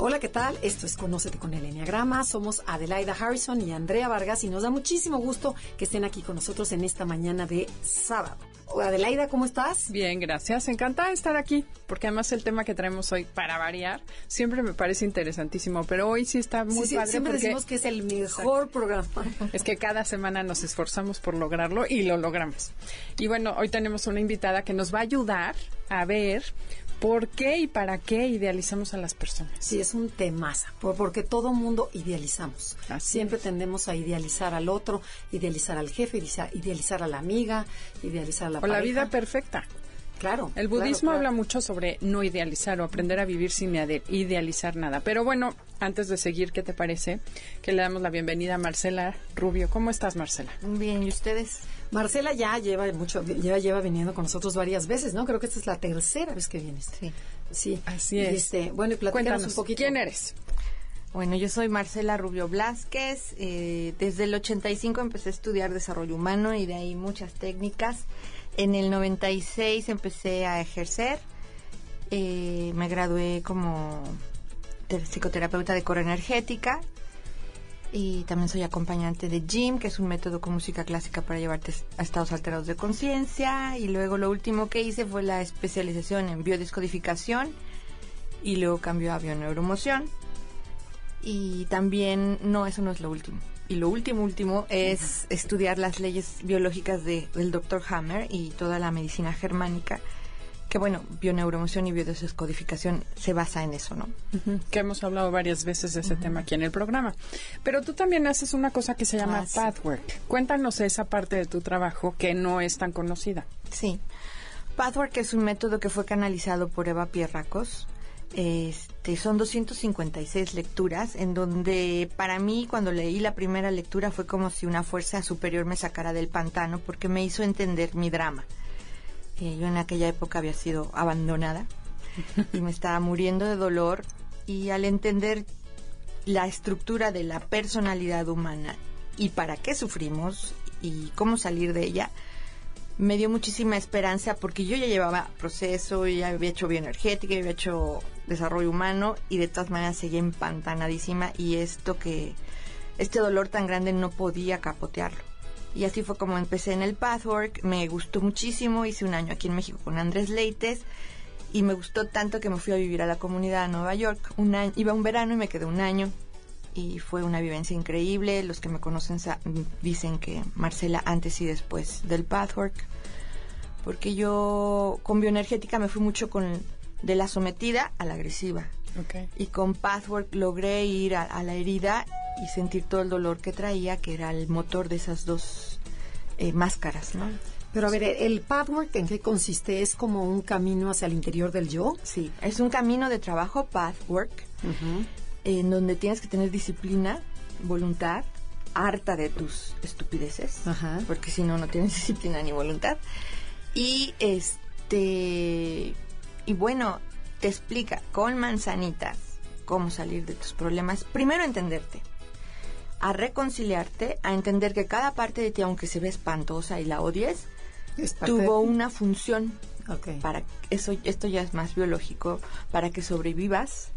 Hola, ¿qué tal? Esto es Conócete con el Enneagrama. Somos Adelaida Harrison y Andrea Vargas y nos da muchísimo gusto que estén aquí con nosotros en esta mañana de sábado. Adelaida, ¿cómo estás? Bien, gracias. Encantada de estar aquí, porque además el tema que traemos hoy, para variar, siempre me parece interesantísimo, pero hoy sí está muy sí, padre. Siempre porque... decimos que es el mejor programa. Es que cada semana nos esforzamos por lograrlo y lo logramos. Y bueno, hoy tenemos una invitada que nos va a ayudar a ver ¿Por qué y para qué idealizamos a las personas? Sí, es un temaza, porque todo mundo idealizamos. Así Siempre es. tendemos a idealizar al otro, idealizar al jefe, idealizar a la amiga, idealizar a la o pareja. la vida perfecta. Claro. El budismo claro, habla mucho sobre no idealizar o aprender a vivir sin idealizar nada. Pero bueno, antes de seguir, ¿qué te parece? Que le damos la bienvenida a Marcela Rubio. ¿Cómo estás, Marcela? Bien, ¿y ustedes? Marcela ya lleva mucho, lleva, lleva viniendo con nosotros varias veces, ¿no? Creo que esta es la tercera vez que vienes. Sí. Sí. Así Y es. Este, bueno, y platícanos Cuéntanos, un poquito. ¿quién eres? Bueno, yo soy Marcela Rubio Blasquez. eh, desde el 85 empecé a estudiar desarrollo humano y de ahí muchas técnicas. En el 96 empecé a ejercer. eh, me gradué como te- psicoterapeuta de energética y también soy acompañante de GYM, que es un método con música clásica para llevarte a estados alterados de conciencia. Y luego lo último que hice fue la especialización en biodescodificación y luego cambió a bioneuromoción. Y también, no, eso no es lo último. Y lo último, último es estudiar las leyes biológicas de, del Dr. Hammer y toda la medicina germánica, que bueno, bioneuromoción y biodescodificación se basa en eso, ¿no? Que hemos hablado varias veces de ese tema aquí en el programa. Pero tú también haces una cosa que se llama Ah, sí. pathwork. Cuéntanos esa parte de tu trabajo que no es tan conocida. Sí. Pathwork es un método que fue canalizado por Eva Pierracos. Este, son 256 lecturas en donde para mí cuando leí la primera lectura fue como si una fuerza superior me sacara del pantano porque me hizo entender mi drama. Eh, yo en aquella época había sido abandonada y me estaba muriendo de dolor y al entender la estructura de la personalidad humana y para qué sufrimos y cómo salir de ella, me dio muchísima esperanza porque yo ya llevaba proceso, ya había hecho bioenergética, ya había hecho desarrollo humano y de todas maneras seguía empantanadísima y esto que, este dolor tan grande no podía capotearlo. Y así fue como empecé en el Pathwork, me gustó muchísimo, hice un año aquí en México con Andrés Leites y me gustó tanto que me fui a vivir a la comunidad de Nueva York. Un año, iba un verano y me quedé un año y fue una vivencia increíble. Los que me conocen dicen que Marcela antes y después del Pathwork, porque yo con bioenergética me fui mucho con de la sometida a la agresiva y con Pathwork logré ir a, a la herida y sentir todo el dolor que traía, que era el motor de esas dos eh, máscaras, ¿no? Pero a ver, ¿el pathwork en qué consiste? ¿Es como un camino hacia el interior del yo? Sí, es un camino de trabajo, Pathwork, en donde tienes que tener disciplina, voluntad, harta de tus estupideces, porque si no, no tienes disciplina ni voluntad. Y este, y bueno, te explica con manzanitas cómo salir de tus problemas. Primero entenderte, a reconciliarte, a entender que cada parte de ti, aunque se ve espantosa y la odies, Es tuvo una función para eso esto ya es más biológico para que sobrevivas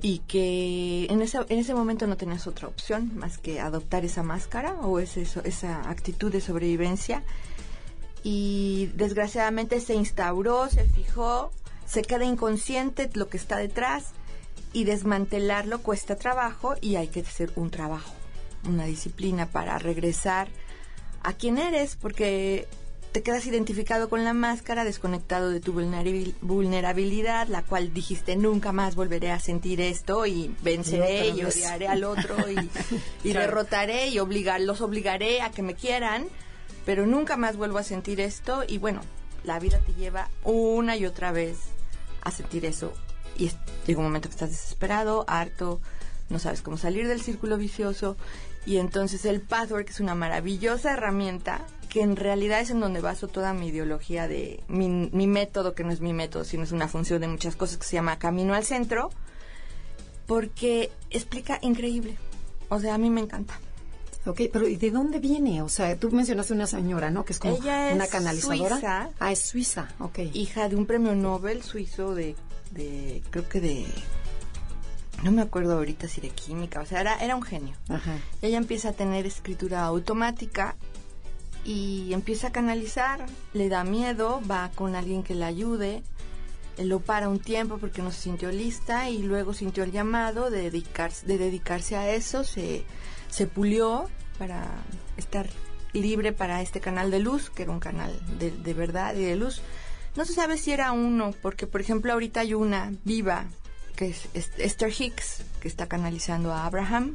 y que en ese, en ese momento no tenías otra opción más que adoptar esa máscara o ese, esa actitud de sobrevivencia y desgraciadamente se instauró, se fijó, se queda inconsciente lo que está detrás y desmantelarlo cuesta trabajo y hay que hacer un trabajo, una disciplina para regresar a quién eres, porque te quedas identificado con la máscara, desconectado de tu vulnerabil- vulnerabilidad, la cual dijiste nunca más volveré a sentir esto y venceré Y y, odiaré al otro y, y Claro. derrotaré y obligar, los obligaré a que me quieran, pero nunca más vuelvo a sentir esto y bueno, la vida te lleva una y otra vez a sentir eso. Y es- llega un momento que estás desesperado, harto, no sabes cómo salir del círculo vicioso. Y entonces el Pathwork es una maravillosa herramienta que en realidad es en donde baso toda mi ideología de mi, mi método, que no es mi método, sino es una función de muchas cosas que se llama Camino al Centro, porque explica increíble. O sea, a mí me encanta. Ok, pero ¿y de dónde viene? O sea, tú mencionaste una señora, ¿no? Que es como Ella es una canalizadora. suiza. Ah, es suiza, ok. hija de un premio Nobel suizo de, de creo que de, no me acuerdo ahorita si de química, o sea, era, era un genio. Ajá. Ella empieza a tener escritura automática y empieza a canalizar, le da miedo, va con alguien que la ayude, él lo para un tiempo porque no se sintió lista y luego sintió el llamado de dedicarse, de dedicarse a eso, se, se pulió para estar libre para este canal de luz, que era un canal de, de verdad y de luz. No se sabe si era uno, porque por ejemplo ahorita hay una viva, que es Est- Esther Hicks, que está canalizando a Abraham,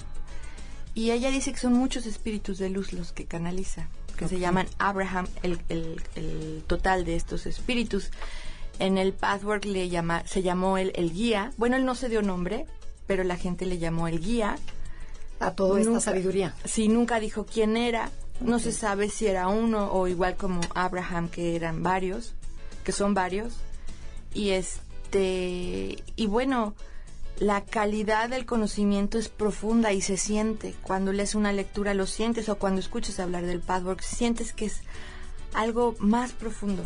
y ella dice que son muchos espíritus de luz los que canaliza, que se llaman Abraham, el, el- el total de estos espíritus. En el Pathwork le llama, se llamó el, el guía. Bueno, él no se dio nombre, pero la gente le llamó el guía. A toda esta sabiduría. Sí, nunca dijo quién era. No se sabe si era uno o igual como Abraham, que eran varios, que son varios. Y este, y bueno, la calidad del conocimiento es profunda y se siente. Cuando lees una lectura lo sientes o cuando escuchas hablar del Pathwork sientes que es algo más profundo.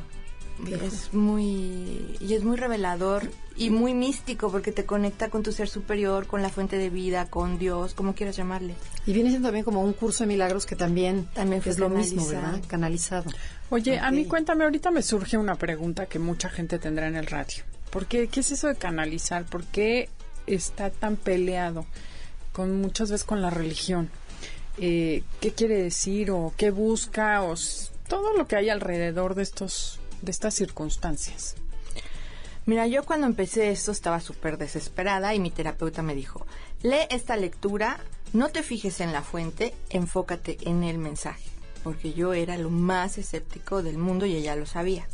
Es muy y es muy revelador y muy místico porque te conecta con tu ser superior, con la fuente de vida, con Dios, como quieras llamarle. Y viene siendo también como un curso de milagros que también, También fue es lo mismo, canalizado. ¿verdad? Canalizado. Oye, a mí cuéntame, ahorita me surge una pregunta que mucha gente tendrá en el radio. ¿Por qué? ¿Qué es eso de canalizar? ¿Por qué está tan peleado con muchas veces con la religión? Eh, ¿Qué quiere decir o qué busca o todo lo que hay alrededor de estos de estas circunstancias? Mira, yo cuando empecé esto estaba súper desesperada y mi terapeuta me dijo, lee esta lectura, no te fijes en la fuente, enfócate en el mensaje, porque yo era lo más escéptico del mundo y ella lo sabía.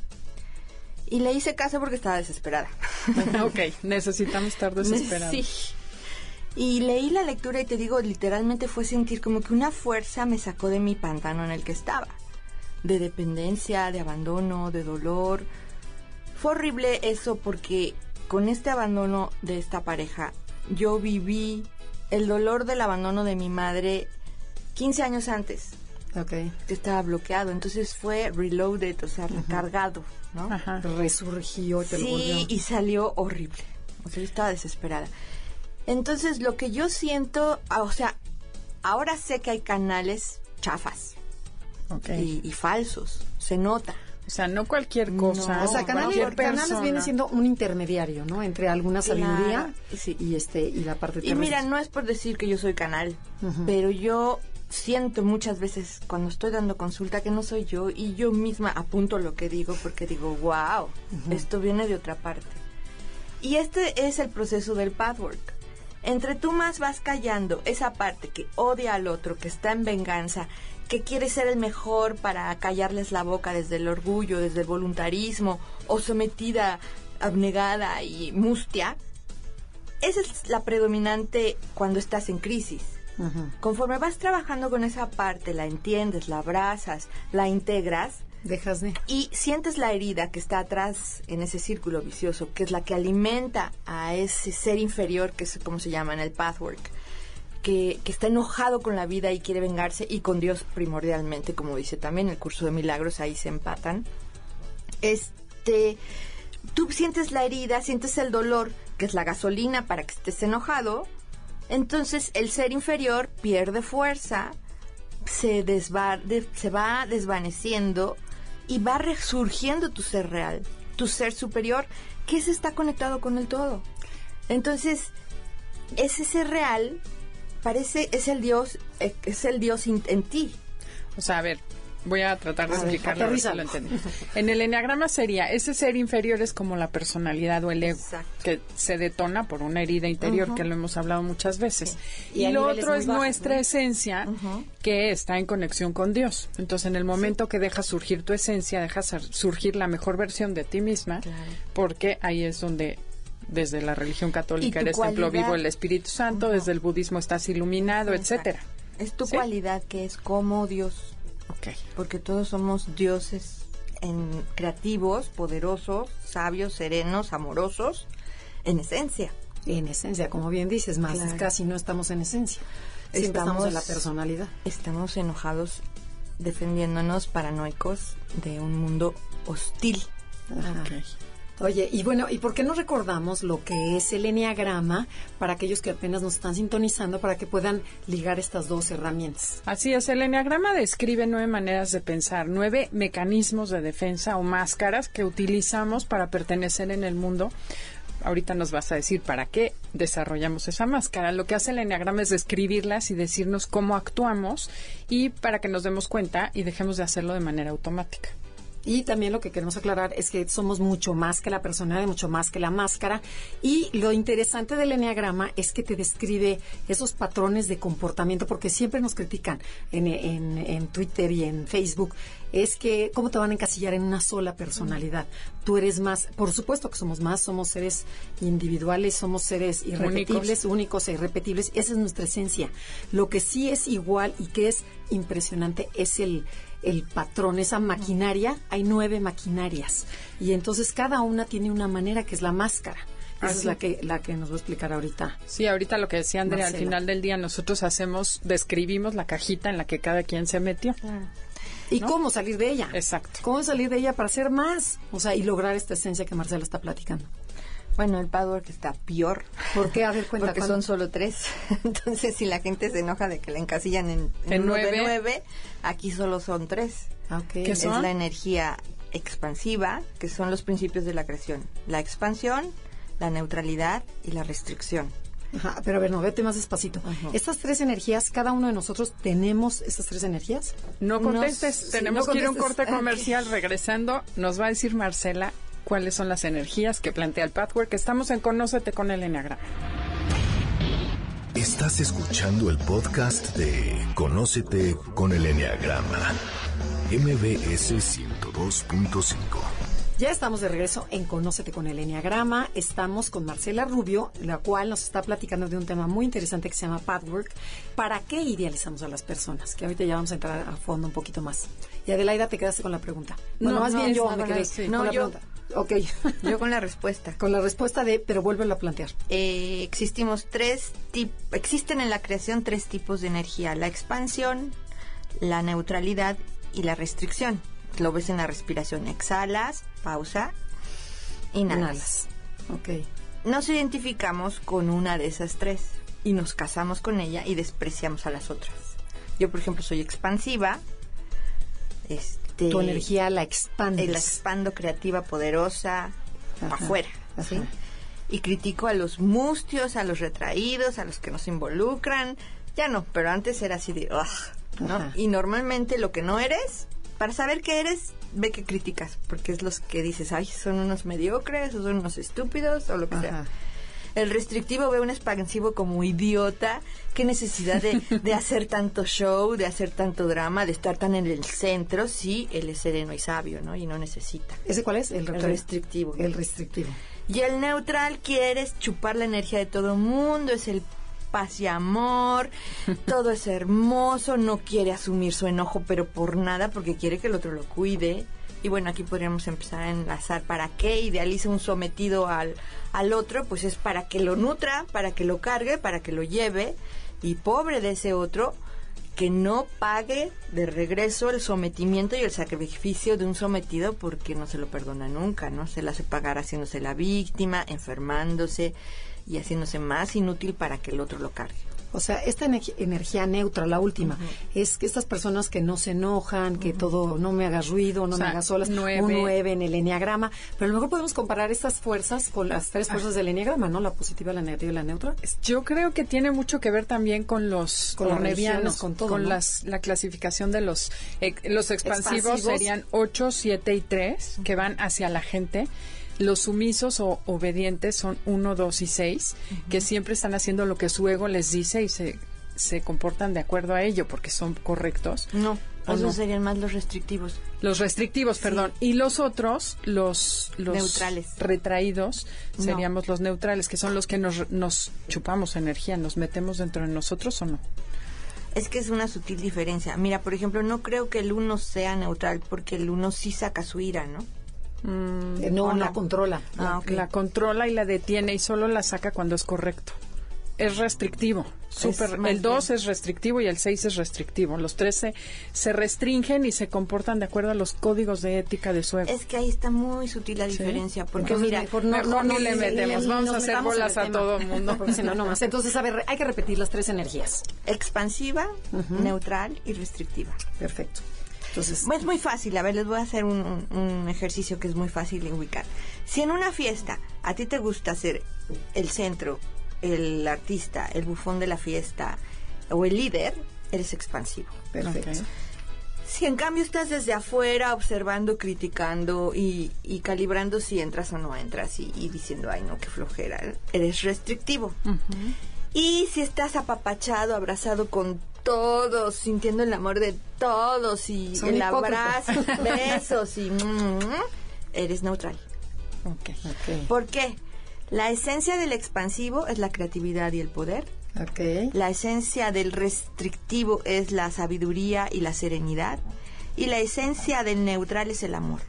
Y le hice caso porque estaba desesperada. ok, necesitamos estar desesperados. Sí. Y leí la lectura y te digo, literalmente fue sentir como que una fuerza me sacó de mi pantano en el que estaba. De dependencia, de abandono, de dolor. Fue horrible eso porque con este abandono de esta pareja, yo viví el dolor del abandono de mi madre 15 años antes, Ok. que estaba bloqueado. Entonces fue reloaded, o sea, recargado, ¿no? Ajá. Resurgió, te lo Sí, volvió. y salió horrible. O sea, yo estaba desesperada. Entonces, lo que yo siento, ah, o sea, ahora sé que hay canales chafas Ok. y, y falsos. Se nota. O sea, no cualquier cosa. No, O sea, Canales, cualquier Canales viene siendo un intermediario, ¿no? Entre alguna sabiduría sí. y este y la parte Y mira, no es por decir que yo soy canal, pero yo siento muchas veces cuando estoy dando consulta que no soy yo y yo misma apunto lo que digo porque digo, wow, esto viene de otra parte. Y este es el proceso del pathwork. Entre tú más vas callando esa parte que odia al otro, que está en venganza, que quiere ser el mejor para callarles la boca desde el orgullo, desde el voluntarismo, o sometida, abnegada y mustia, esa es la predominante cuando estás en crisis. Conforme vas trabajando con esa parte, la entiendes, la abrazas, la integras Dejas de. y sientes la herida que está atrás en ese círculo vicioso, que es la que alimenta a ese ser inferior, que es como se llama en el pathwork, que, está enojado con la vida y quiere vengarse y con Dios primordialmente, como dice también el curso de milagros, ahí se empatan. Este, tú sientes la herida, sientes el dolor, que es la gasolina para que estés enojado, entonces el ser inferior pierde fuerza, se, desva- de- se va desvaneciendo y va resurgiendo tu ser real, tu ser superior, que ese está conectado con el todo. Entonces, ese ser real parece, es el Dios, eh, es el Dios in- en ti. O sea, a ver, Voy a tratar de A explicarlo. a ver si lo entendí. En el enneagrama sería, ese ser inferior es como la personalidad o el ego, Exacto. que se detona por una herida interior, que lo hemos hablado muchas veces. Y lo otro es bajos, nuestra ¿no? esencia, que está en conexión con Dios. Entonces, en el momento que dejas surgir tu esencia, dejas sur- surgir la mejor versión de ti misma, Claro. porque ahí es donde desde la religión católica eres templo cualidad. vivo del Espíritu Santo, desde el budismo estás iluminado, etcétera. Es tu ¿Sí? cualidad que es como Dios, Ok. porque todos somos dioses en creativos, poderosos, sabios, serenos, amorosos, en esencia. En esencia, como bien dices, más Claro. casi no estamos en esencia. Siempre estamos, en la personalidad. Estamos enojados defendiéndonos paranoicos de un mundo hostil. Ajá. Oye, y bueno, ¿y por qué no recordamos lo que es el enneagrama para aquellos que apenas nos están sintonizando para que puedan ligar estas dos herramientas? Así es, el enneagrama describe nueve maneras de pensar, nueve mecanismos de defensa o máscaras que utilizamos para pertenecer en el mundo. Ahorita nos vas a decir para qué desarrollamos esa máscara. Lo que hace el enneagrama es describirlas y decirnos cómo actuamos y para que nos demos cuenta y dejemos de hacerlo de manera automática. Y también lo que queremos aclarar es que somos mucho más que la personalidad, mucho más que la máscara. Y lo interesante del enneagrama es que te describe esos patrones de comportamiento, porque siempre nos critican en, en- en Twitter y en Facebook. Es que, ¿cómo te van a encasillar en una sola personalidad? Tú eres más, por supuesto que somos más, somos seres individuales, somos seres irrepetibles, únicos e irrepetibles. Esa es nuestra esencia. Lo que sí es igual y que es impresionante es el, el patrón, esa maquinaria. Hay nueve maquinarias. Y entonces cada una tiene una manera que es la máscara. Esa es Así. la que, la que nos va a explicar ahorita. Sí, ahorita lo que decía Andrea, al final del día nosotros hacemos, describimos la cajita en la que cada quien se metió. ¿Y ¿No? cómo salir de ella? Exacto. ¿Cómo salir de ella para ser más? O sea, y lograr esta esencia que Marcela está platicando. Bueno, el patchwork está peor. ¿Por qué? A ver, cuenta. Porque ¿cuándo? son solo tres. Entonces, si la gente se enoja de que la encasillan en, en, En de nueve. aquí solo son tres. Ah, ok. ¿Qué Es son? la energía expansiva, que son los principios de la creación. La expansión, la neutralidad y la restricción. Ajá, pero a ver, no, vete más despacito. Ajá. Estas tres energías, cada uno de nosotros tenemos estas tres energías. No contestes, tenemos no que ir a un corte comercial. Regresando, nos va a decir Marcela cuáles son las energías que plantea el Pathwork. Estamos en Conócete con el Enneagrama. Estás escuchando el podcast de Conócete con el Enneagrama. MBS 102.5. Ya estamos de regreso en Conócete con el Enneagrama. Estamos con Marcela Rubio, la cual nos está platicando de un tema muy interesante que se llama Pathwork. ¿Para qué idealizamos a las personas? Que ahorita ya vamos a entrar a fondo un poquito más. Y Adelaida, te quedaste con la pregunta. Bueno, No, más no, bien yo me quedé sí. con No, la yo- pregunta. Ok. Yo con la respuesta. con la respuesta de, pero vuélvelo a plantear. Eh, existimos tres tip- existen en la creación tres tipos de energía, la expansión, la neutralidad y la restricción. Lo ves en la respiración, exhalas, pausa, inhalas. Inhalas. Ok. Nos identificamos con una de esas tres y nos casamos con ella y despreciamos a las otras. Yo, por ejemplo, soy expansiva. Este, Tu energía la expandes. la expando creativa, poderosa, Ajá, afuera. ¿sí? ajá. Y critico a los mustios, a los retraídos, a los que nos involucran. Ya no, pero antes era así de, "Ugh", ¿no? Ajá. Y normalmente lo que no eres, para saber qué eres, ve que criticas, porque es los que dices, ay, son unos mediocres, o son unos estúpidos, o lo que sea. El restrictivo ve un expansivo como idiota. Qué necesidad de, de hacer tanto show, de hacer tanto drama, de estar tan en el centro. Sí, él es sereno y sabio, ¿no? Y no necesita. ¿Ese cuál es? El, El restrictivo. El restrictivo. Y el neutral quiere chupar la energía de todo mundo, es el paz y amor, todo es hermoso, no quiere asumir su enojo, pero por nada, porque quiere que el otro lo cuide. Y bueno, aquí podríamos empezar a enlazar para qué idealiza un sometido al, al otro, pues es para que lo nutra, para que lo cargue, para que lo lleve. Y pobre de ese otro, que no pague de regreso el sometimiento y el sacrificio de un sometido porque no se lo perdona nunca, ¿no? Se le hace pagar haciéndose la víctima, enfermándose y haciéndose más inútil para que el otro lo cargue. O sea, esta ener- energía neutra, la última, es que estas personas que no se enojan, que todo no me haga ruido, no O sea, me haga solas, nueve. un 9 en el enneagrama, pero a lo mejor podemos comparar estas fuerzas con las tres fuerzas del enneagrama, ¿no? La positiva, la negativa y la neutra. Yo creo que tiene mucho que ver también con los Con hornevianos, religiones, con todo, ¿no? las, la clasificación de los eh, los expansivos, Expansivos. serían 8, 7 y 3 que van hacia la gente. Los sumisos o obedientes son 1, 2 y 6, que siempre están haciendo lo que su ego les dice y se, se comportan de acuerdo a ello porque son correctos. No, ¿O esos no? serían más los restrictivos. Los restrictivos, perdón. Y los otros, los, los Neutrales. retraídos, No. seríamos los neutrales, que son los que nos, nos chupamos energía, nos metemos dentro de nosotros o no. Es que es una sutil diferencia. Mira, por ejemplo, no creo que el uno sea neutral porque el uno sí saca su ira, ¿no? Eh, no, ¿o la no? controla. Ah. La controla y la detiene y solo la saca cuando es correcto. Es restrictivo. Más el 2 bien. es restrictivo y el 6 es restrictivo. Los tres se, se restringen y se comportan de acuerdo a los códigos de ética de su ego. Es que ahí está muy sutil la diferencia. Porque Entonces, mira, mejor mejor ni le metemos, vamos a hacer bolas a todo el mundo. Porque si no, no más. Entonces, a ver, hay que repetir las tres energías. expansiva, neutral y restrictiva. Perfecto. Entonces, Es muy fácil, a ver, les voy a hacer un, un- un ejercicio que es muy fácil de ubicar. Si en una fiesta a ti te gusta ser el centro, el artista, el bufón de la fiesta o el líder, eres expansivo. perfecto. Si en cambio estás desde afuera observando, criticando y, y calibrando si entras o no entras y, y diciendo, ay no, qué flojera, eres restrictivo. Y si estás apapachado, abrazado con todos, sintiendo el amor de todos y Son el hipócritas. abrazo, besos y... mm, eres neutral. Ok. Ok. ¿Por qué? La esencia del expansivo es la creatividad y el poder. La esencia del restrictivo es la sabiduría y la serenidad. Y la esencia del neutral es el amor.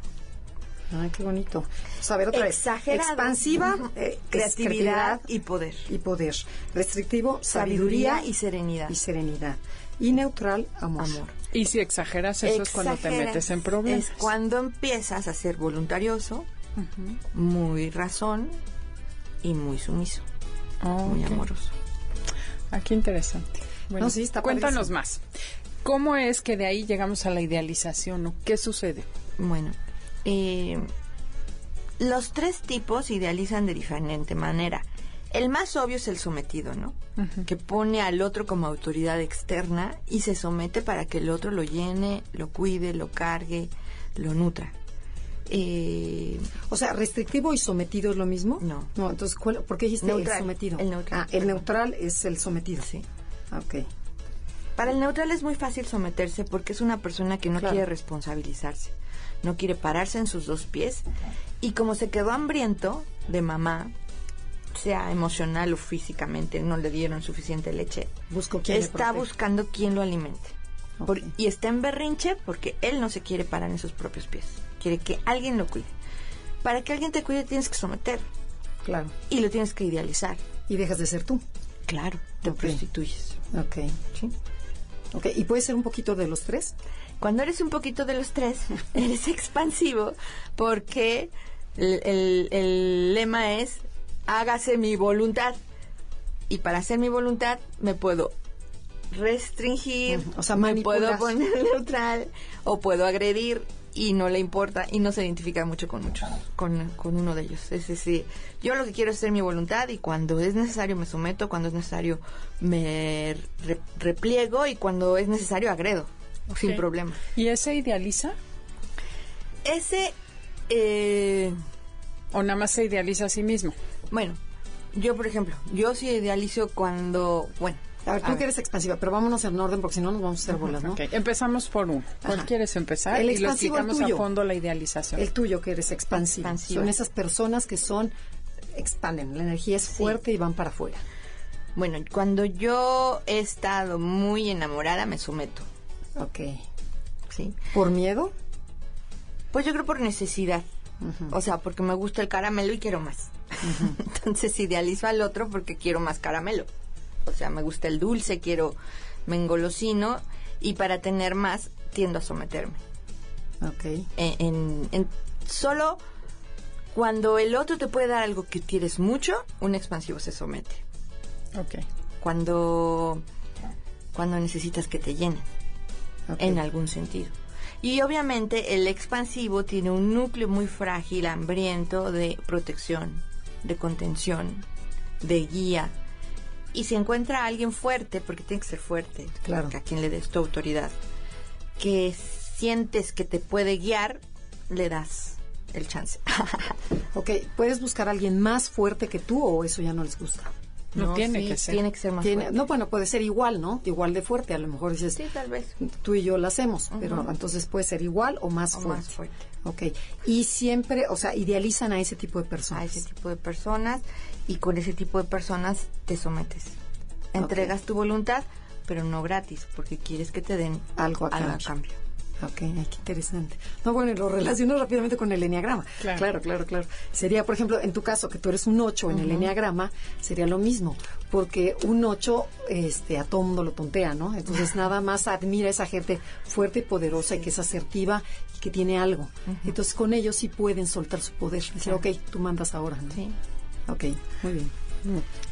Ay, qué bonito. Pues, a ver, otra vez. Exagerado. Expansiva, Ujú. eh, creatividad, creatividad y poder. y poder. Restrictivo, sabiduría, Sabiduría y serenidad. y serenidad. Y neutral, amor. Amor. Y si exageras, eso es cuando te metes en problemas. Es cuando empiezas a ser voluntarioso, muy razón y muy sumiso, Oh, muy amoroso. Ah, qué interesante. Bueno, No, sí, está cuéntanos padrísimo. más. ¿Cómo es que de ahí llegamos a la idealización? ¿o ¿Qué sucede? Bueno, eh, los tres tipos idealizan de diferente manera. El más obvio es el sometido, ¿no? Que pone al otro como autoridad externa y se somete para que el otro lo llene, lo cuide, lo cargue, lo nutra. Eh, O sea, restrictivo y sometido es lo mismo. No. No, entonces, ¿cuál- ¿por qué dijiste Neutral, el sometido? el neutral. Ah, el neutral es el sometido. Sí. Ah, Ok. Para el neutral es muy fácil someterse porque es una persona que no Claro. quiere responsabilizarse, no quiere pararse en sus dos pies y como se quedó hambriento de mamá, sea emocional o físicamente, no le dieron suficiente leche, Busco quién le está buscando quien lo alimente. Por- y está en berrinche porque él no se quiere parar en sus propios pies, quiere que alguien lo cuide. Para que alguien te cuide tienes que someter Claro. y lo tienes que idealizar. Y dejas de ser tú. Claro, te prostituyes. Ok. ¿sí? Ok. ¿Y puede ser un poquito de los tres? Cuando eres un poquito de los tres, eres expansivo porque el, el- el lema es hágase mi voluntad. Y para hacer mi voluntad me puedo restringir, o sea, me puedo poner neutral o puedo agredir y no le importa y no se identifica mucho con muchos, con, con uno de ellos. Es decir, yo lo que quiero es hacer mi voluntad y cuando es necesario me someto, cuando es necesario me re- repliego y cuando es necesario agredo, sin problema. ¿Y ese idealiza? Ese, eh, ¿O nada más se idealiza a sí mismo? bueno, yo por ejemplo, yo sí idealizo cuando, bueno, A ver, tú que eres expansiva, pero vámonos en orden porque si no nos vamos a hacer bolas, ¿no? Ok, empezamos por uno. ¿Cuál Ajá. quieres empezar? El y lo expansivo, el explicamos a tuyo. fondo la idealización. El tuyo que eres expansiva. Expansiva. Son esas personas que son expanden, la energía es fuerte y van para afuera. bueno, cuando yo he estado muy enamorada me someto, Ok. ¿sí? ¿Por miedo? Pues yo creo por necesidad. O sea, porque me gusta el caramelo y quiero más. Entonces idealizo al otro porque quiero más caramelo. O sea, me gusta el dulce, quiero, me engolosino y para tener más tiendo a someterme. Ok. En, en- en- solo cuando el otro te puede dar algo que quieres mucho, un expansivo se somete. Ok. cuando, cuando necesitas que te llenen, En algún sentido. Y obviamente el expansivo tiene un núcleo muy frágil, hambriento de protección, de contención, de guía. Y si encuentra a alguien fuerte, porque tiene que ser fuerte, Claro. a quien le des tu autoridad, que sientes que te puede guiar, le das el chance. Ok, ¿puedes buscar a alguien más fuerte que tú o eso ya no les gusta? No tiene que ser. Tiene que ser más Tiene- fuerte. no, bueno, puede ser igual, ¿no? Igual de fuerte. A lo mejor dices, Sí, tal vez. tú y yo lo hacemos, pero entonces puede ser igual o más O fuerte. más fuerte. Ok. Y siempre, o sea, idealizan a ese tipo de a personas. ese tipo de personas y con ese tipo de personas te sometes. Entregas tu voluntad, pero no gratis, porque quieres que te den Algo a algo a cambio. Cambio. Ok, ay, qué interesante. No, bueno, y lo relaciono rápidamente con el enneagrama. Claro. claro, claro, claro. Sería, por ejemplo, en tu caso, que tú eres un 8 en el enneagrama, sería lo mismo, porque un 8 este, a todo mundo lo tontea, ¿no? Entonces nada más admira a esa gente fuerte y poderosa y que es asertiva y que tiene algo. Entonces con ellos sí pueden soltar su poder. Decir, ok, tú mandas ahora. ¿no? Sí. Ok, muy bien.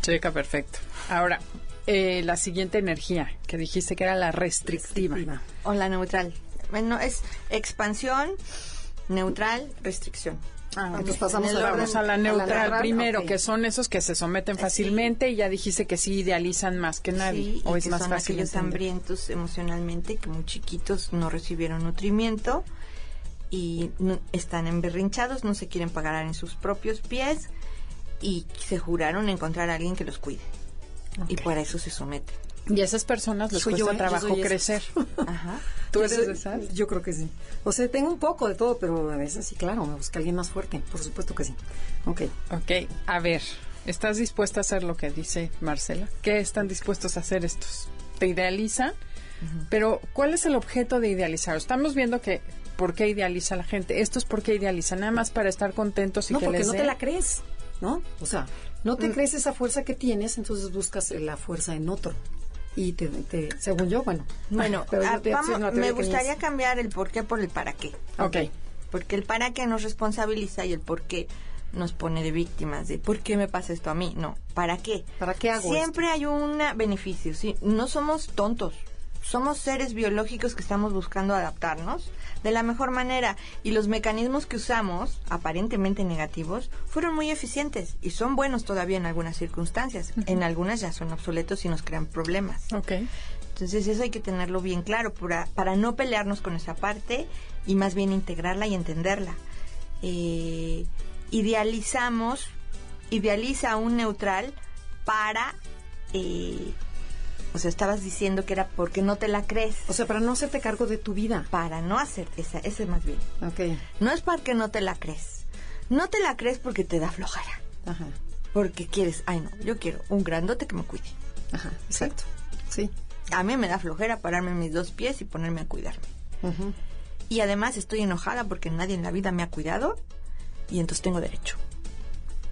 Checa, perfecto. Ahora, eh, la siguiente energía que dijiste que era la restrictiva. Restrictiva. O la neutral. Bueno, es expansión, neutral, restricción. Ah, pasamos a orden a la a la neutral, primero, que son esos que se someten Sí. fácilmente y ya dijiste que sí idealizan más que nadie. Sí, o y es que más son fácil aquellos entender. hambrientos emocionalmente que muy chiquitos no recibieron nutrimiento y no- están emberrinchados, no se quieren pagar en sus propios pies y se juraron encontrar a alguien que los cuide. Y para eso se someten. Y a esas personas les Soy cuesta yo. Yo trabajo crecer. Ajá. ¿Tú eres soy- de esas? Yo creo que sí. O sea, tengo un poco de todo, pero a veces sí, claro, me busca alguien más fuerte. Por supuesto que sí. Ok. Ok, a ver, ¿estás dispuesta a hacer lo que dice Marcela? ¿Qué están dispuestos a hacer estos? ¿Te idealizan? Pero, ¿cuál es el objeto de idealizar? Estamos viendo que, ¿por qué idealiza la gente? Esto es por qué idealiza, nada más para estar contentos y No, que porque les no te la crees, ¿no? O sea, no Mm. te crees esa fuerza que tienes, entonces buscas la fuerza en otro. Y te, te- según yo, bueno. Bueno, pero yo ah, te- vamos- sí, no, te me gustaría es- cambiar el por qué por el para qué. Ok, Porque el para qué nos responsabiliza y el por qué nos pone de víctimas de por qué me pasa esto a mí. No, ¿para qué? ¿Para qué hago Siempre hay un beneficio, ¿sí? No somos tontos. Somos seres biológicos que estamos buscando adaptarnos de la mejor manera y los mecanismos que usamos, aparentemente negativos, fueron muy eficientes y son buenos todavía en algunas circunstancias. En algunas ya son obsoletos y nos crean problemas. Entonces eso hay que tenerlo bien claro para, para no pelearnos con esa parte y más bien integrarla y entenderla. Eh, idealizamos, idealiza a un neutral para, eh, o sea, estabas diciendo que era porque no te la crees, O sea, para no hacerte cargo de tu vida. para no hacer esa, ese es más bien. Ok. No es porque no te la crees, no te la crees porque te da flojera, Ajá. porque quieres, ay no, yo quiero un grandote que me cuide. Ajá. Exacto. Sí. A mí me da flojera pararme en mis dos pies y ponerme a cuidarme. Ujú. Y además estoy enojada porque nadie en la vida me ha cuidado y entonces tengo derecho.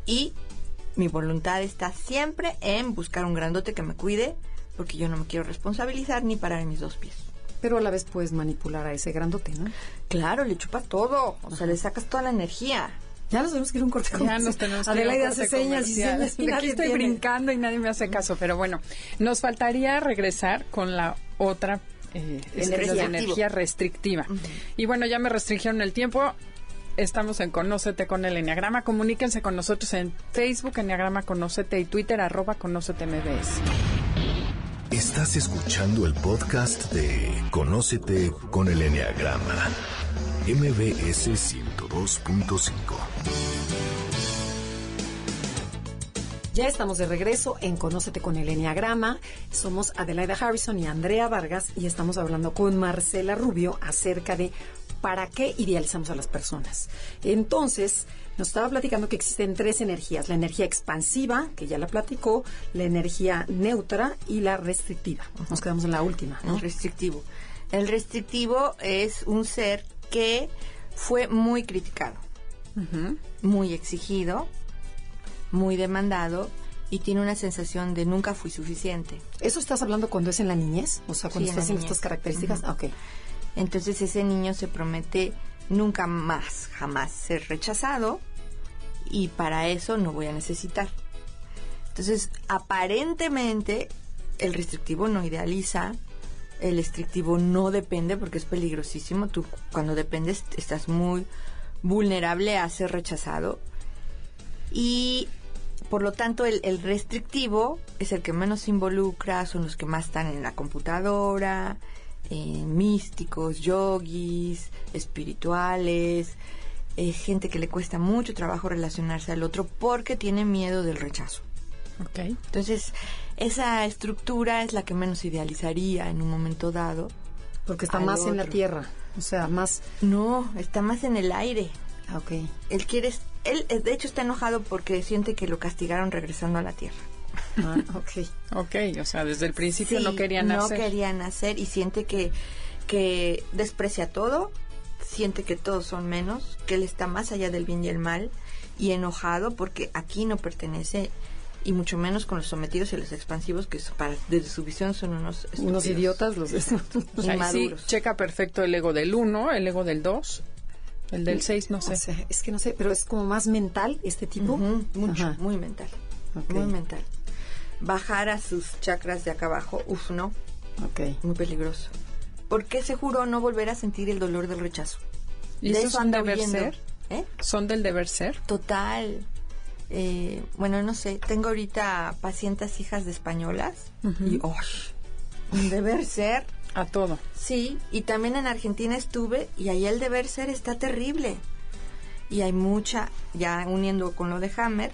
Y mi voluntad está siempre en buscar un grandote que me cuide porque yo no me quiero responsabilizar ni parar en mis dos pies. Pero a la vez puedes manipular a ese grandote, ¿no? Claro, le chupas todo, o sea, le sacas toda la energía. Ya nos tenemos que ir a un corte Ya nos tenemos que ir a un Adelaide corte hace señas y señas y Aquí estoy tiene. brincando y nadie me hace caso, pero bueno, nos faltaría regresar con la otra eh, estilo de Energía. energía restrictiva. Y bueno, ya me restringieron el tiempo. Estamos en Conócete con el Enneagrama. Comuníquense con nosotros en Facebook, Enneagrama Conócete y Twitter, arroba Conócete MBS. Estás escuchando el podcast de Conócete con el Enneagrama. MBS 102.5. Ya estamos de regreso en Conócete con el Enneagrama. Somos Adelaida Harrison y Andrea Vargas y estamos hablando con Marcela Rubio acerca de para qué idealizamos a las personas. Entonces, nos estaba platicando que existen tres energías. La energía expansiva, que ya la platicó, la energía neutra y la restrictiva. Nos quedamos en la última, ¿no? El restrictivo. El restrictivo es un ser que fue muy criticado, muy exigido, muy demandado y tiene una sensación de nunca fui suficiente. ¿Eso estás hablando cuando es en la niñez? O sea, cuando Sí, estás haciendo estas características. Ah, Ok. Entonces ese niño se promete nunca más, jamás ser rechazado y para eso no voy a necesitar. Entonces, aparentemente el restrictivo no idealiza, el restrictivo no depende porque es peligrosísimo. Tú cuando dependes estás muy vulnerable a ser rechazado. Y por lo tanto el, el restrictivo es el que menos involucra, son los que más están en la computadora, eh, místicos, yogis, espirituales, eh, gente que le cuesta mucho trabajo relacionarse al otro porque tiene miedo del rechazo. Ok. Entonces, esa estructura es la que menos idealizaría en un momento dado. Porque está más en la tierra. O sea, más. No, está más en el aire. Ah, ok. Él quiere, él de hecho está enojado porque siente que lo castigaron regresando a la tierra. Ah, ok. Ok, o sea, desde el principio no Sí, querían no hacer. quería nacer y siente que, que desprecia todo, siente que todos son menos, que él está más allá del bien y el mal y enojado porque aquí no pertenece y mucho menos con los sometidos y los expansivos que para, desde su visión son unos Unos estúpidos. idiotas los O sea, sí, checa perfecto el ego del 1, el ego del 2, el del 6, no O sé. sea, es que no sé, pero es como más mental este tipo. Ujú, mucho, Ajá. muy mental, Ok. muy mental. Bajar a sus chakras de acá abajo, uf, no, Ok. muy peligroso. ¿Por qué se juró no volver a sentir el dolor del rechazo? ¿Y De eso son deber ser? ¿Eh? ¿Son del deber ser? Total. Eh, bueno, no sé, tengo ahorita pacientes hijas de españolas y ¡oh! un deber ser, A todo. sí, y también en Argentina estuve y ahí el deber ser está terrible. Y hay mucha, ya uniendo con lo de Hammer,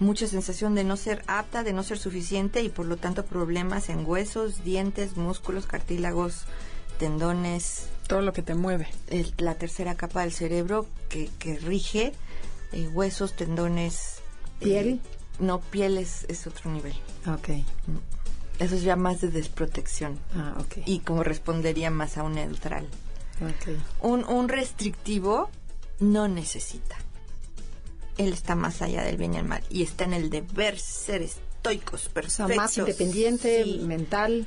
mucha sensación de no ser apta, de no ser suficiente y por lo tanto problemas en huesos, dientes, músculos, cartílagos, tendones, Todo lo que te mueve. el- la tercera capa del cerebro que, que rige eh, huesos, tendones. ¿Piel? eh, no, piel es, es otro nivel. Ok. Eso es ya más de desprotección Ah, ok. y como respondería más a un neutral. Ok. Un, un restrictivo no necesita. Él está más allá del bien y el mal y está en el deber ser estoicos, O perfectos. sea, más independiente, Sí. mental.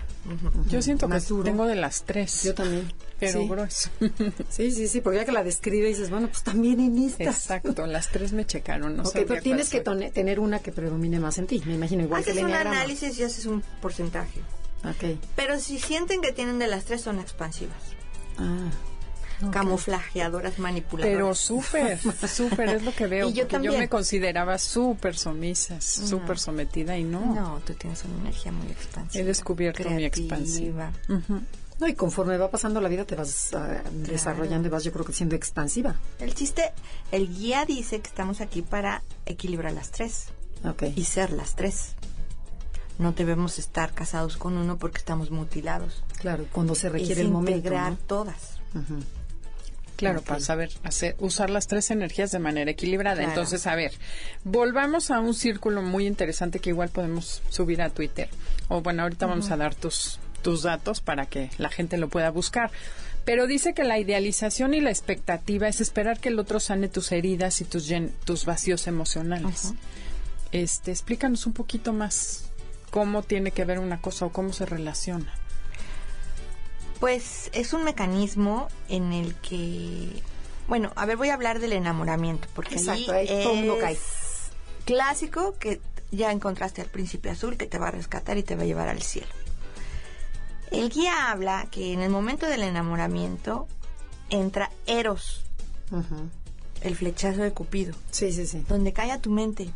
Yo siento que duro. tengo de las tres. Yo también. Pero sí. grueso. sí, sí, sí, porque ya que la describe dices, bueno, pues también en estas. Exacto, las tres me checaron. No ok, sabía pero tienes que tener una que predomine más en ti, me imagino, igual que Haces el un análisis y haces un porcentaje. Ok. Pero si sienten que tienen de las tres, son expansivas. Ah. Camuflajeadoras Pero manipuladoras. súper, súper es lo que veo. Y yo porque yo también. me consideraba súper sumisa, súper sometida y no. No, tú tienes una energía muy expansiva. He descubierto mi expansiva. No, y conforme va pasando la vida te vas ah, desarrollando y vas, yo creo que siendo expansiva. El chiste, el guía dice que estamos aquí para equilibrar las tres Ok. y ser las tres. No debemos estar casados con uno porque estamos mutilados. Claro, cuando se requiere es el momento. integrar ¿no? todas. Ujú. Claro, para saber hacer, usar las tres energías de manera equilibrada. Claro. Entonces, a ver, volvamos a un círculo muy interesante que igual podemos subir a Twitter. O bueno, ahorita vamos a dar tus, tus datos para que la gente lo pueda buscar. Pero dice que la idealización y la expectativa es esperar que el otro sane tus heridas y tus, tus vacíos emocionales. Este, explícanos un poquito más cómo tiene que ver una cosa o cómo se relaciona. Pues es un mecanismo en el que, bueno, a ver, voy a hablar del enamoramiento, porque Exacto, ahí ahí todo es cae. clásico que ya encontraste al príncipe azul que te va a rescatar y te va a llevar al cielo. El guía habla que en el momento del enamoramiento entra Eros, el flechazo de Cupido, Sí, sí, sí. donde calla tu mente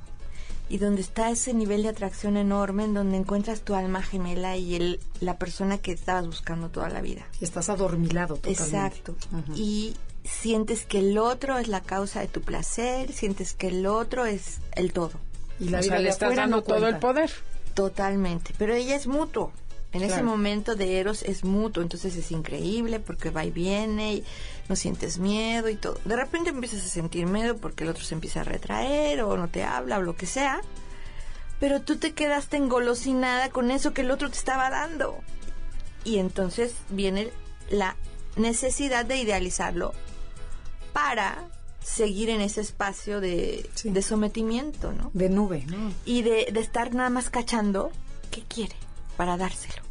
y donde está ese nivel de atracción enorme en donde encuentras tu alma gemela y el, la persona que estabas buscando toda la vida. Estás adormilado totalmente. Exacto. Y sientes que el otro es la causa de tu placer, sientes que el otro es el todo. Y la o sea, vida le estás afuera dando no todo el poder. Totalmente. Pero ella es mutuo. En ese momento de Eros es mutuo, entonces es increíble porque va y viene y no sientes miedo y todo. De repente empiezas a sentir miedo porque el otro se empieza a retraer o no te habla o lo que sea. Pero tú te quedaste engolosinada con eso que el otro te estaba dando. Y entonces viene la necesidad de idealizarlo para seguir en ese espacio de, Sí. de sometimiento, ¿no? De nube, ¿no? y de, de estar nada más cachando qué quiere para dárselo,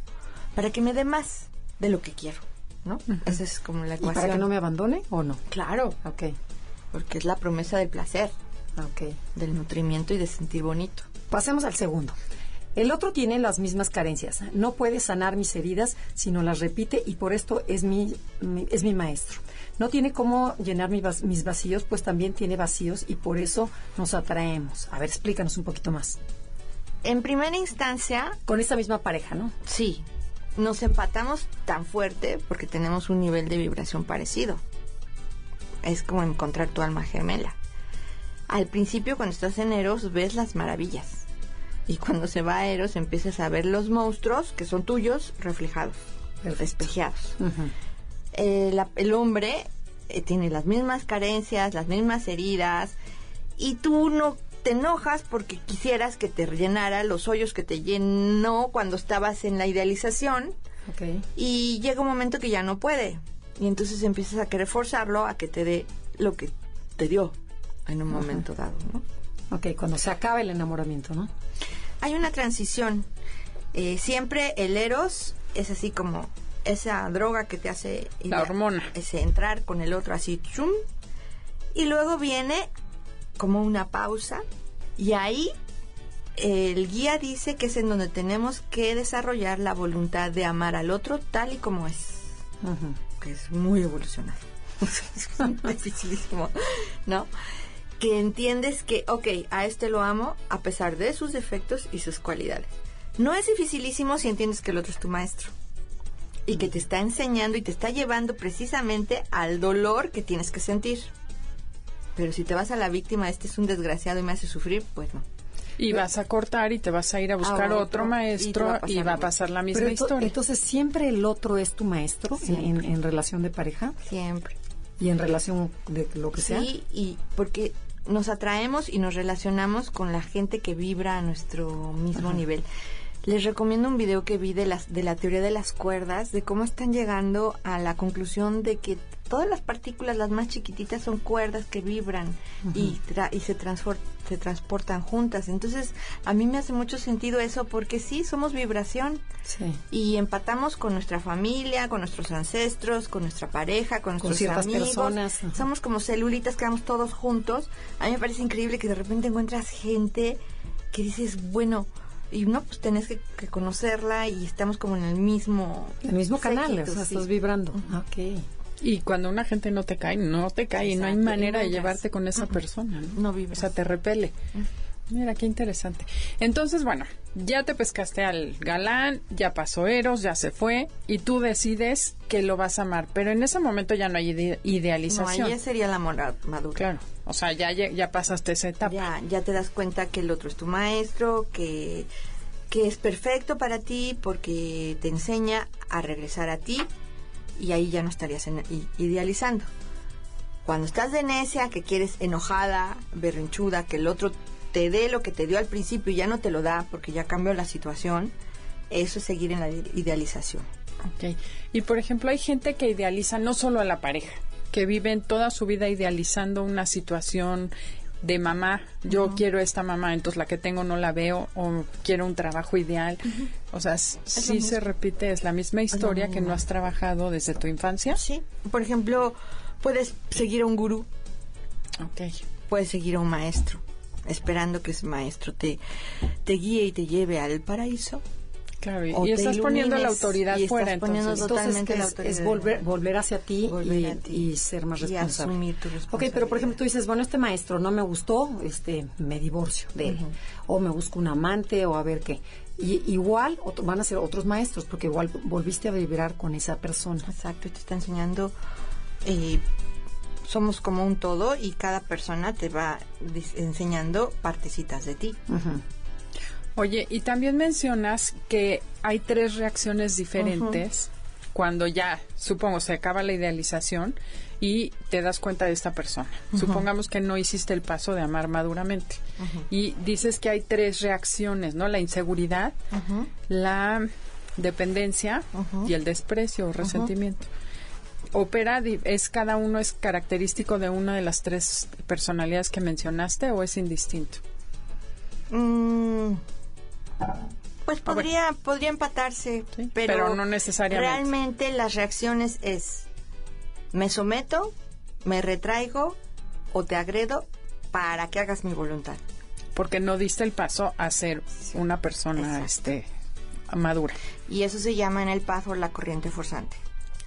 para que me dé más de lo que quiero, ¿no? Esa es como la ¿Y ecuación. para que no me abandone o no? Claro, Ok. porque es la promesa del placer, Ok. del nutrimiento y de sentir bonito. Pasemos al segundo. El otro tiene las mismas carencias. No puede sanar mis heridas, sino las repite y por esto es mi, mi- es mi maestro. No tiene cómo llenar mi mis vacíos, pues también tiene vacíos y por eso nos atraemos. A ver, explícanos un poquito más. En primera instancia, Con esta misma pareja, ¿no? sí, nos empatamos tan fuerte porque tenemos un nivel de vibración parecido. Es como encontrar tu alma gemela. Al principio, cuando estás en Eros, ves las maravillas. Y cuando se va a Eros, empiezas a ver los monstruos que son tuyos reflejados, Perfecto. espejeados. Eh, la- el hombre eh, tiene las mismas carencias, las mismas heridas, y tú no te enojas porque quisieras que te llenara los hoyos que te llenó cuando estabas en la idealización, Ok. y llega un momento que ya no puede. Y entonces empiezas a querer forzarlo a que te dé lo que te dio en un momento dado, ¿no? Ok, cuando se acaba el enamoramiento, ¿no? Hay una transición. Eh, siempre el eros es así como esa droga que te hace La hormona. ese entrar con el otro así chum, y luego viene como una pausa y ahí el guía dice que es en donde tenemos que desarrollar la voluntad de amar al otro tal y como es que es muy evolucionado. es dificilísimo, ¿no? Que entiendes que, ok, a este lo amo a pesar de sus defectos y sus cualidades. No es dificilísimo si entiendes que el otro es tu maestro y que te está enseñando y te está llevando precisamente al dolor que tienes que sentir. Pero si te vas a la víctima, este es un desgraciado y me hace sufrir, pues no. Y vas a cortar y te vas a ir a buscar A otro, otro, maestro y va a pasar y va a lo pasar la misma Pero historia. entonces, ¿siempre el otro es tu maestro en, en- en relación de pareja Siempre. y en relación de lo que sea? Sí, y porque nos atraemos y nos relacionamos con la gente que vibra a nuestro mismo nivel. Les recomiendo un video que vi de, las, de la teoría de las cuerdas, de cómo están llegando a la conclusión de que todas las partículas, las más chiquititas, son cuerdas que vibran y, tra- y se, transfor- se transportan juntas. Entonces, a mí me hace mucho sentido eso porque sí, somos vibración Sí. y empatamos con nuestra familia, con nuestros ancestros, con nuestra pareja, con nuestros ciertas amigos. personas. Somos como celulitas que vamos todos juntos. A mí me parece increíble que de repente encuentras gente que dices, bueno, y no, pues tenés que, que conocerla y estamos como en el mismo... El mismo canal, séquito, o sea, sí. estás vibrando. Ok. Y cuando una gente no te cae, no te cae y no hay manera de llevarte con esa persona. ¿no? No. O sea, te repele. Mira, qué interesante. Entonces, bueno, ya te pescaste al galán, ya pasó Eros, ya se fue, y tú decides que lo vas a amar. Pero en ese momento ya no hay ide- No, idealización. ahí sería la mora madura. Claro. O sea, ya, ya, pasaste esa etapa. Ya, ya te das cuenta que el otro es tu maestro, que, que es perfecto para ti porque te enseña a regresar a ti y ahí ya no estarías en- idealizando. Cuando estás de necia, que quieres enojada, berrinchuda, que el otro te dé lo que te dio al principio y ya no te lo da porque ya cambió la situación, eso es seguir en la ide- idealización. Ok. Y por ejemplo, hay gente que idealiza no solo a la pareja, que viven toda su vida idealizando una situación de mamá. Yo quiero esta mamá, entonces la que tengo no la veo, o quiero un trabajo ideal. O sea, s- sí se repite, es la misma historia que no has trabajado desde tu infancia. Sí. Por ejemplo, puedes seguir a un gurú, Ok. puedes seguir a un maestro, esperando que ese maestro te, te guíe y te lleve al paraíso. Claro, y, O y estás poniendo la autoridad y estás fuera, poniendo entonces. Totalmente la es, es volver, volver hacia ti, Volver y, a ti. y ser más Y responsable. asumir tu Ok, pero por ejemplo, tú responsabilidad. dices, bueno, este maestro no me gustó, este, me divorcio de él. O me busco un amante, o a ver qué. Y, igual ot- van a ser otros maestros, porque igual volviste a vibrar con esa persona. Exacto, y te está enseñando, eh, somos como un todo y cada persona te va enseñando partecitas de ti. Ujú. Oye, y también mencionas que hay tres reacciones diferentes cuando ya, supongo, se acaba la idealización y te das cuenta de esta persona. Supongamos que no hiciste el paso de amar maduramente. Y dices que hay tres reacciones, ¿no? La inseguridad, la dependencia y el desprecio o resentimiento. Opera, es cada uno es característico de una de las tres personalidades que mencionaste o es indistinto. Mm, pues podría, podría empatarse, Sí, pero, pero no necesariamente. Realmente las reacciones es me someto, me retraigo o te agredo para que hagas mi voluntad. porque no diste el paso a ser una persona este madura. Y eso se llama en el paso la corriente forzante.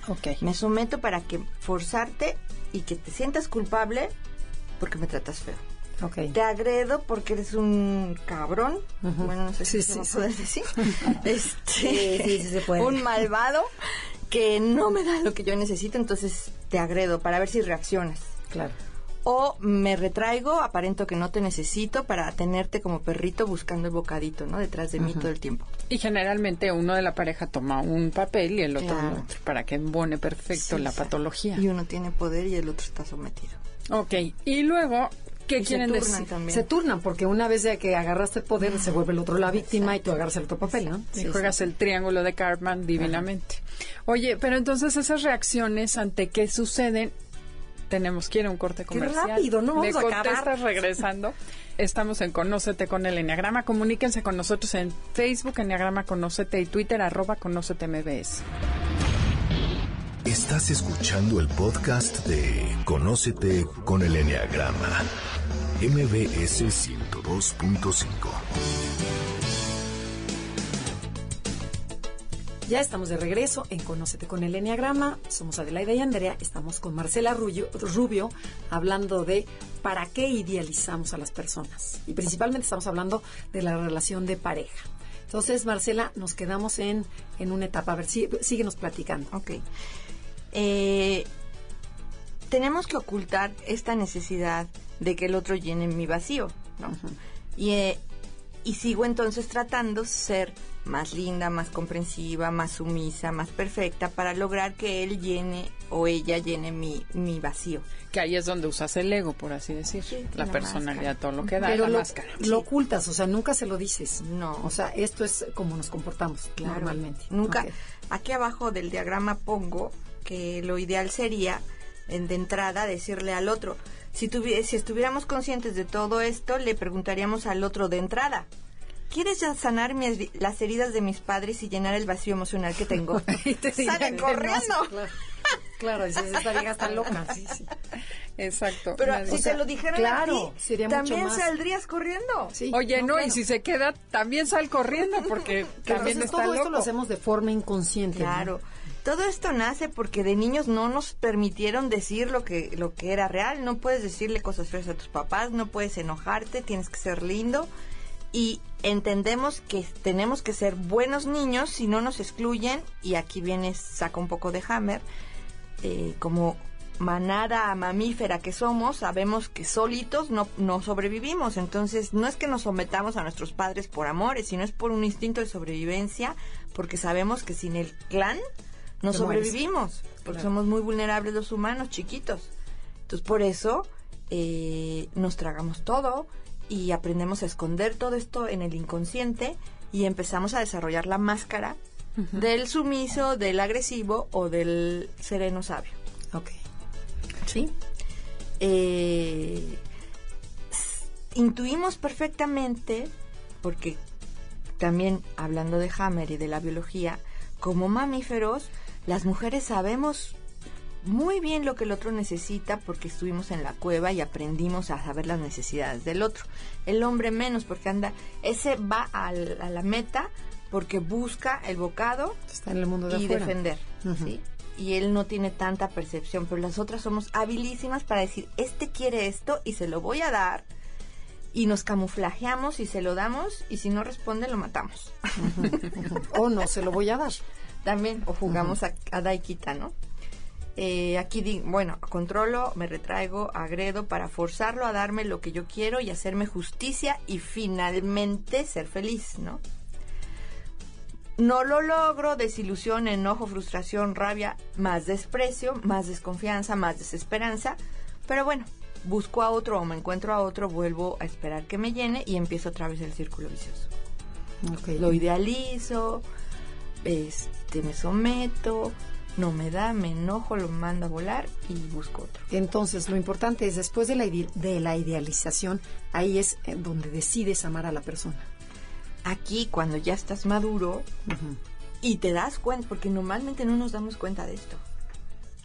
Ok. Me someto para que forzarte y que te sientas culpable porque me tratas feo. Ok. Te agredo porque eres un cabrón. Bueno, no sé Sí, si se sí, sí. decir. Este, Sí, sí, sí se puede. Un malvado que no me da lo que yo necesito, entonces te agredo para ver si reaccionas. Claro. O me retraigo, aparento que no te necesito para tenerte como perrito buscando el bocadito, ¿no? Detrás de mí todo el tiempo. Y generalmente uno de la pareja toma un papel y el otro Claro. el otro, para que embone perfecto Sí, la patología. Y uno tiene poder y el otro está sometido. Ok, y luego, ¿qué Y se quieren turnan decir? también. Se turnan porque una vez de que agarraste el poder se vuelve el otro la víctima y tú agarras el otro papel, ¿no? Y Sí, juegas sí. el triángulo de Cartman divinamente. Oye, pero entonces esas reacciones ante qué suceden, tenemos que ir a un corte comercial. rápido, ¿no? Vamos a acabar. contestas regresando. Estamos en Conócete con el Enneagrama. Comuníquense con nosotros en Facebook, Enneagrama Conócete y Twitter, arroba Conócete MBS. Estás escuchando el podcast de Conócete con el Enneagrama. MBS 102.5. Ya estamos de regreso en Conócete con el Enneagrama. Somos Adelaida y Andrea. Estamos con Marcela Rubio, Rubio hablando de para qué idealizamos a las personas. Y principalmente estamos hablando de la relación de pareja. Entonces, Marcela, nos quedamos en, en una etapa. A ver, sí, síguenos platicando. Ok. Eh, tenemos que ocultar esta necesidad de que el otro llene mi vacío, ¿no? y, eh, y sigo entonces tratando ser más linda, más comprensiva, más sumisa, más perfecta para lograr que él llene o ella llene mi, mi vacío. Que ahí es donde usas el ego, por así decir. Sí, la, la personalidad, máscara. todo lo que da, Pero la lo, máscara. lo ocultas, o sea, nunca se lo dices. No. O sea, esto es como nos comportamos Claro. normalmente. Nunca. Aquí abajo del diagrama pongo que lo ideal sería, en- de entrada, decirle al otro. Si, tuvi- si estuviéramos conscientes de todo esto, le preguntaríamos al otro de entrada. ¿Quieres ya sanar mis- las heridas de mis padres y llenar el vacío emocional que tengo? Y te Sale no, corriendo. sí, claro. Claro, vieja está loca. Sí, sí. Exacto. Pero Nadie- si o sea, te lo dijeran claro, a ti, sería mucho también más- saldrías corriendo. Sí, Oye, no, y claro. si se queda, también sal corriendo porque también entonces está todo loco. esto lo hacemos de forma inconsciente. ¿no? Todo esto nace porque de niños no nos permitieron decir lo que lo que era real. No puedes decirle cosas feas a tus papás, no puedes enojarte, tienes que ser lindo. Y entendemos que tenemos que ser buenos niños si no nos excluyen. Y aquí viene, saca un poco de Hammer. eh, como manada mamífera que somos, sabemos que solitos no, no sobrevivimos. Entonces, no es que nos sometamos a nuestros padres por amores, sino es por un instinto de sobrevivencia, porque sabemos que sin el clan no Te mueres. sobrevivimos, porque Claro. somos muy vulnerables los humanos, chiquitos. Entonces, por eso eh, nos tragamos todo y aprendemos a esconder todo esto en el inconsciente y empezamos a desarrollar la máscara del sumiso, del agresivo o del sereno sabio. Ok. ¿sí? Eh, intuimos perfectamente, porque también hablando de Hammer y de la biología, como mamíferos, las mujeres sabemos muy bien lo que el otro necesita porque estuvimos en la cueva y aprendimos a saber las necesidades del otro. El hombre menos porque anda, ese va al- a la meta porque busca el bocado Está en el mundo de y afuera. defender. ¿sí? Y él no tiene tanta percepción, pero las otras somos habilísimas para decir, este quiere esto y se lo voy a dar. Y nos camuflajeamos y se lo damos y si no responde lo matamos. O no, se lo voy a dar. También, o jugamos a, a Daikita, ¿no? Eh, aquí, di- bueno, controlo, me retraigo, agredo para forzarlo a darme lo que yo quiero y hacerme justicia y finalmente ser feliz, ¿no? No lo logro, desilusión, enojo, frustración, rabia, más desprecio, más desconfianza, más desesperanza. Pero bueno, busco a otro o me encuentro a otro, vuelvo a esperar que me llene y empiezo otra vez el círculo vicioso. Lo idealizo, este, me someto, no me da, me enojo, lo mando a volar y busco otro. Entonces, lo importante es después de la, de la idealización, ahí es eh, donde decides amar a la persona. Aquí, cuando ya estás maduro y te das cuenta, porque normalmente no nos damos cuenta de esto.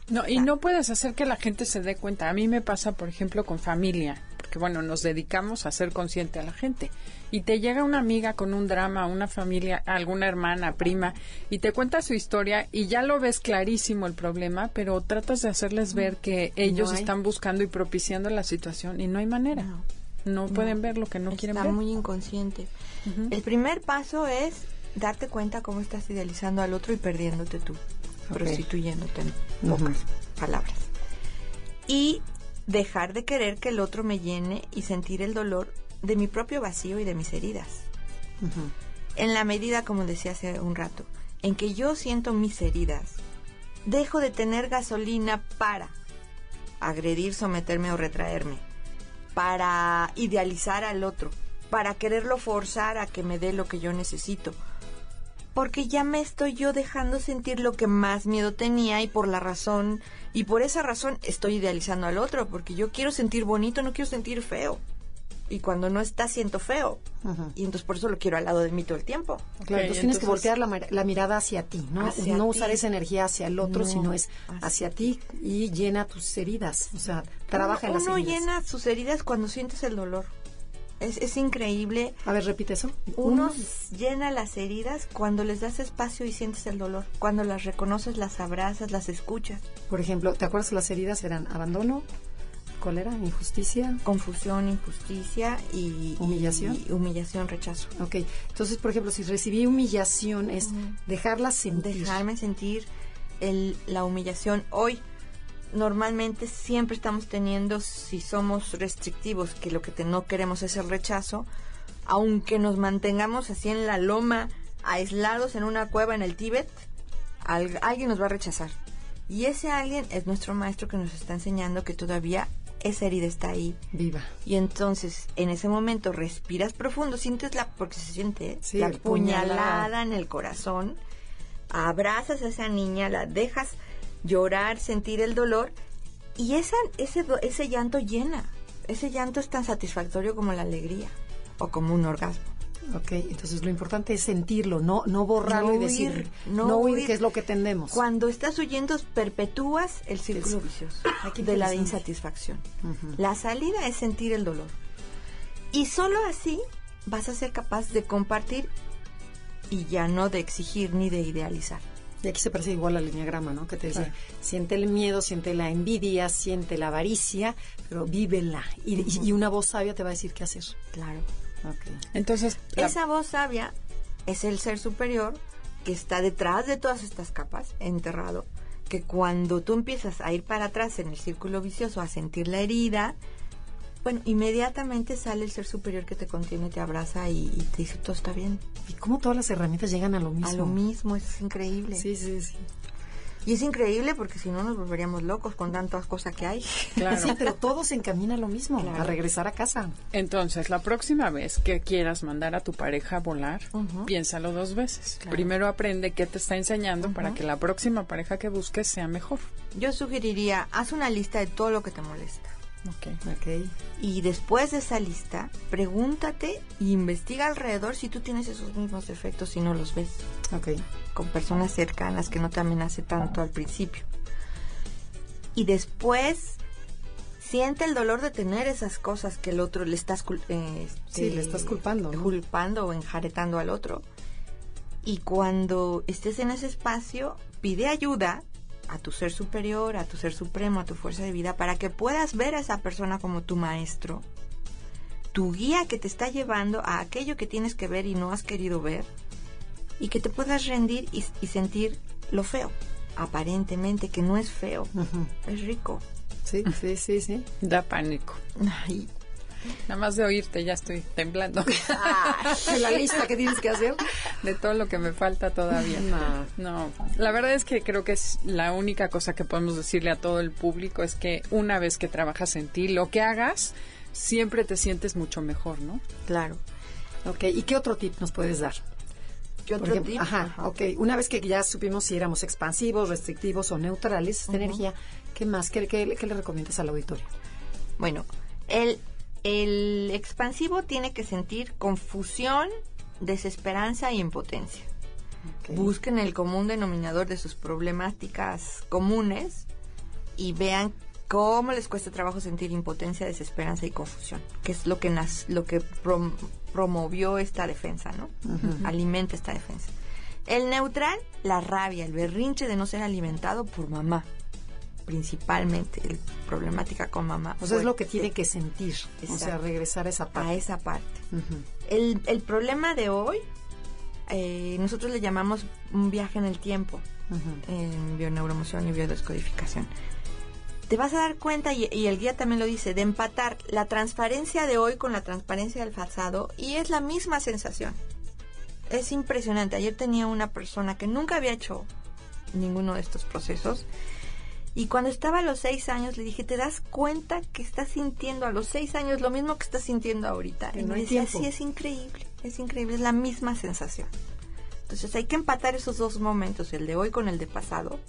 No, y no puedes hacer que la gente se dé cuenta. A mí me pasa, por ejemplo, con familia. Porque bueno, nos dedicamos a ser consciente a la gente. Y te llega una amiga con un drama, una familia, alguna hermana, prima, y te cuenta su historia y ya lo ves clarísimo el problema, pero tratas de hacerles ver que ellos están buscando y propiciando la situación y no hay manera. No, pueden ver lo que no quieren ver. Está muy inconsciente. El primer paso es darte cuenta cómo estás idealizando al otro y perdiéndote tú, prostituyéndote en pocas palabras. Y dejar de querer que el otro me llene y sentir el dolor de mi propio vacío y de mis heridas. En la medida, como decía hace un rato, en que yo siento mis heridas, dejo de tener gasolina para agredir, someterme o retraerme, para idealizar al otro, para quererlo forzar a que me dé lo que yo necesito, porque ya me estoy yo dejando sentir lo que más miedo tenía y por la razón, y por esa razón estoy idealizando al otro, porque yo quiero sentir bonito, no quiero sentir feo. Y cuando no está, siento feo. Y entonces por eso lo quiero al lado de mí todo el tiempo. Claro, entonces, tienes que voltear la, mirada hacia ti, ¿no? no usar esa energía hacia el otro, sino es hacia, ti y llena tus heridas. O sea, trabaja en las heridas. Uno llena sus heridas cuando sientes el dolor. Es, increíble. A ver, repite eso. Uno llena las heridas cuando les das espacio y sientes el dolor. Cuando las reconoces, las abrazas, las escuchas. Por ejemplo, ¿te acuerdas las heridas eran abandono, cólera, injusticia? Confusión, injusticia y... Humillación. humillación, rechazo. Ok. Entonces, por ejemplo, si recibí humillación es dejarla sentir. Dejarme sentir el, la humillación. Hoy normalmente siempre estamos teniendo, si somos restrictivos, que lo que no queremos es el rechazo, aunque nos mantengamos así en la loma, aislados en una cueva en el Tíbet, alguien nos va a rechazar. Y ese alguien es nuestro maestro que nos está enseñando que todavía esa herida está ahí. Viva. Y entonces, en ese momento, respiras profundo, sientes la, porque se siente la puñalada en el corazón, abrazas a esa niña, la dejas llorar, sentir el dolor y esa, ese, ese llanto llena. Ese llanto es tan satisfactorio como la alegría o como un orgasmo. Ok, entonces lo importante es sentirlo, no, no borrarlo y decir, no, huir, que es lo que tendemos. Cuando estás huyendo, perpetúas el círculo vicioso de la insatisfacción. La salida es sentir el dolor. Y solo así vas a ser capaz de compartir y ya no de exigir ni de idealizar. Y aquí se parece igual al lineagrama, ¿no? Que te dice, siente el miedo, siente la envidia, siente la avaricia, pero vívela. Y, una voz sabia te va a decir qué hacer. Claro. Okay. Entonces, esa voz sabia es el ser superior que está detrás de todas estas capas, enterrado, que cuando tú empiezas a ir para atrás en el círculo vicioso, a sentir la herida, bueno, inmediatamente sale el ser superior que te contiene, te abraza y, te dice todo está bien. ¿Y cómo todas las herramientas llegan a lo mismo? A lo mismo, es increíble. Sí, sí, sí. Y es increíble porque si no nos volveríamos locos con tantas cosas que hay. Claro. Sí, pero todo se encamina a lo mismo, a regresar a casa. Entonces, la próxima vez que quieras mandar a tu pareja a volar, piénsalo dos veces. Primero aprende qué te está enseñando para que la próxima pareja que busques sea mejor. Yo sugeriría, haz una lista de todo lo que te molesta. Okay. ok. Y después de esa lista, pregúntate e investiga alrededor si tú tienes esos mismos defectos y no los ves. Ok. Con personas cercanas que no te amenace tanto al principio. Y después siente el dolor de tener esas cosas que el otro le estás eh, sí, le estás culpando culpando o enjaretando al otro y cuando estés en ese espacio pide ayuda a tu ser superior, a tu ser supremo, a tu fuerza de vida, para que puedas ver a esa persona como tu maestro, tu guía que te está llevando a aquello que tienes que ver y no has querido ver, y que te puedas rendir y, sentir lo feo, aparentemente, que no es feo, es rico. Sí, sí, sí, sí. Da pánico. Nada más de oírte ya estoy temblando. Ah, la lista que tienes que hacer. De todo lo que me falta todavía. No. no. La verdad es que creo que es la única cosa que podemos decirle a todo el público es que una vez que trabajas en ti, lo que hagas, siempre te sientes mucho mejor, ¿no? Claro. Ok, ¿y qué otro tip nos puedes dar? ¿Qué otro tip? Ajá, ok. Una vez que ya supimos si éramos expansivos, restrictivos o neutrales de energía, ¿qué más? ¿Qué, qué, qué le recomiendas al auditorio? Bueno, el el expansivo tiene que sentir confusión, desesperanza e impotencia. Busquen el común denominador de sus problemáticas comunes y vean cómo les cuesta trabajo sentir impotencia, desesperanza y confusión, que es lo que nas- lo que prom- promovió esta defensa, ¿no? Alimenta esta defensa. El neutral, la rabia, el berrinche de no ser alimentado por mamá, principalmente, el problemática con mamá. O sea, es lo que tiene que sentir. O sea, regresar a esa a parte. esa parte. El, el problema de hoy, eh, nosotros le llamamos un viaje en el tiempo Ujú. en bioneuromoción y biodescodificación. Te vas a dar cuenta, y, y el guía también lo dice, de empatar la transparencia de hoy con la transparencia del pasado y es la misma sensación. Es impresionante. Ayer tenía una persona que nunca había hecho ninguno de estos procesos y cuando estaba a los seis años le dije, ¿te das cuenta que estás sintiendo a los seis años lo mismo que estás sintiendo ahorita? Que y no me decía, tiempo. sí, es increíble, es increíble, es la misma sensación. Entonces hay que empatar esos dos momentos, el de hoy con el de pasado.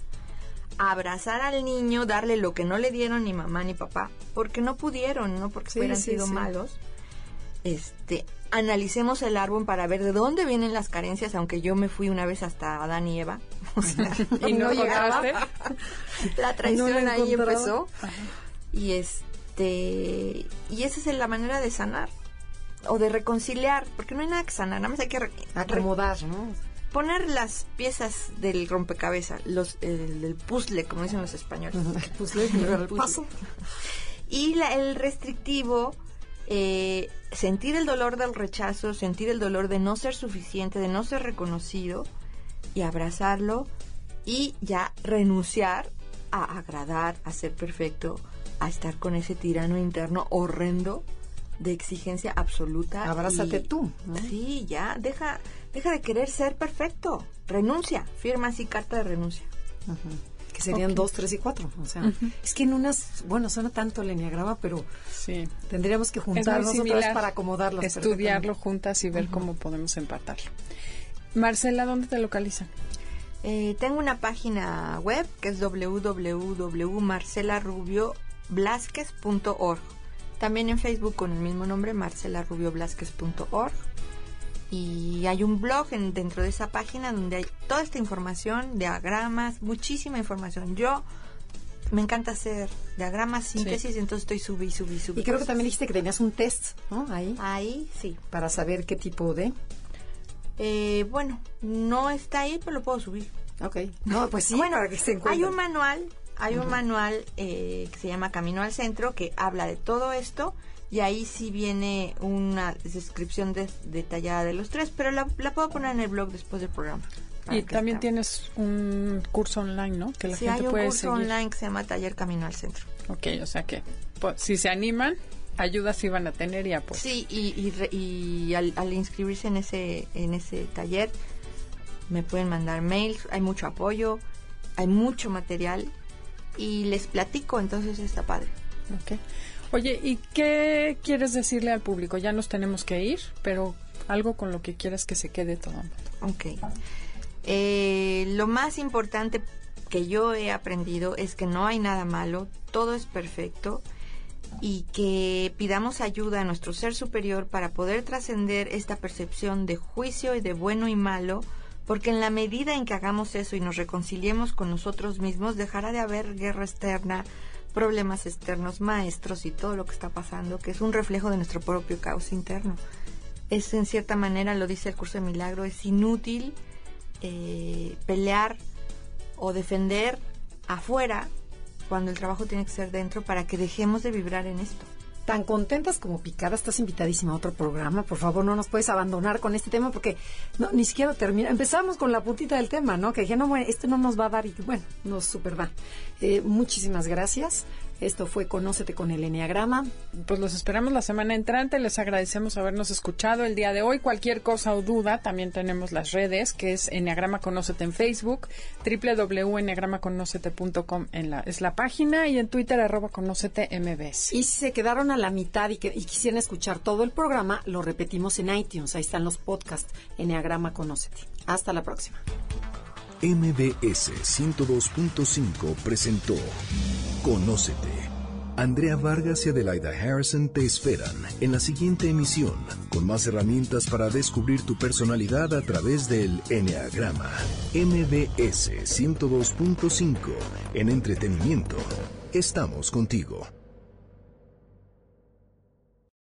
Abrazar al niño, darle lo que no le dieron ni mamá ni papá, porque no pudieron, no porque Sí, hubieran sí, sido sí. malos. Este, analicemos el árbol para ver de dónde vienen las carencias, aunque yo me fui una vez hasta Adán y Eva. O sea, ¿Y no, No llegaba. la traición No ahí empezó. Y este y esa es la manera de sanar o de reconciliar, porque no hay nada que sanar, nada más hay que re- re- Acomodar, ¿no? poner las piezas del rompecabezas, los el, del puzzle, como dicen los españoles. Pues le digo, el Puzzle. paso. Y la- el restrictivo, eh, sentir el dolor del rechazo, sentir el dolor de no ser suficiente, de no ser reconocido, y abrazarlo y ya renunciar a agradar, a ser perfecto, a estar con ese tirano interno horrendo de exigencia absoluta. Abrázate y- tú, ¿no? Sí, ya, deja, deja de querer ser perfecto. Renuncia, firma así carta de renuncia. Que serían dos, tres y cuatro. O sea, es que en unas, bueno, suena tanto el enneagrama, pero Sí. tendríamos que juntarnos otra vez para acomodarlos. estudiarlo juntas y ver cómo podemos empatarlo. Marcela, ¿dónde te localizan? Eh, tengo una página web que es www.marcelarrubioblasquez.org. También en Facebook con el mismo nombre, marcelarrubioblasquez.org. Y hay un blog en- dentro de esa página donde hay toda esta información, diagramas, muchísima información. Yo me encanta hacer diagramas, síntesis, entonces estoy subí, subí, subí. Y creo que también dijiste que tenías un test, ¿no? Ahí, Ahí sí. para saber qué tipo de... Eh, bueno, no está ahí, pero lo puedo subir. Ok. No, pues sí, Bueno, para que se Hay encuentre. un manual, hay un manual eh, que se llama Camino al Centro que habla de todo esto y ahí sí viene una descripción de- detallada de los tres, pero la, la puedo poner en el blog después del programa. Y también está- tienes un curso online, ¿no? Que la Sí, gente hay un puede curso seguir. online que se llama Taller Camino al Centro. Ok, o sea que pues, si se animan, ayudas van a tener y apoyo. Sí, y, y, re- y al, al inscribirse en ese, en ese taller me pueden mandar mails, hay mucho apoyo, hay mucho material y les platico, entonces está padre. Ok. Oye, ¿y qué quieres decirle al público? Ya nos tenemos que ir, pero algo con lo que quieras que se quede todo el mundo. Ok. Eh, lo más importante que yo he aprendido es que no hay nada malo, todo es perfecto y que pidamos ayuda a nuestro ser superior para poder trascender esta percepción de juicio y de bueno y malo, porque en la medida en que hagamos eso y nos reconciliemos con nosotros mismos, dejará de haber guerra externa, problemas externos, maestros y todo lo que está pasando, que es un reflejo de nuestro propio caos interno. Es en cierta manera, lo dice el curso de milagro, es inútil eh, pelear o defender afuera cuando el trabajo tiene que ser dentro para que dejemos de vibrar en esto. Tan contentas como picadas, estás invitadísima a otro programa. Por favor, no nos puedes abandonar con este tema porque no, ni siquiera termina. Empezamos con la puntita del tema, ¿no? Que dije, no, bueno, esto no nos va a dar y bueno, nos super da. Eh, muchísimas gracias. Esto fue Conócete con el Enneagrama. Pues los esperamos la semana entrante. Les agradecemos habernos escuchado el día de hoy. Cualquier cosa o duda, también tenemos las redes, que es Enneagrama Conócete en Facebook, www.enneagramaconocete.com en la, es la página y en Twitter arroba Conócete MBS. Y si se quedaron a la mitad y, que, y quisieran escuchar todo el programa, lo repetimos en iTunes. Ahí están los podcasts. Enneagrama Conócete. Hasta la próxima. MBS 102.5 presentó Conócete. Andrea Vargas y Adelaida Harrison te esperan en la siguiente emisión con más herramientas para descubrir tu personalidad a través del Enneagrama. MBS 102.5 en entretenimiento. estamos contigo.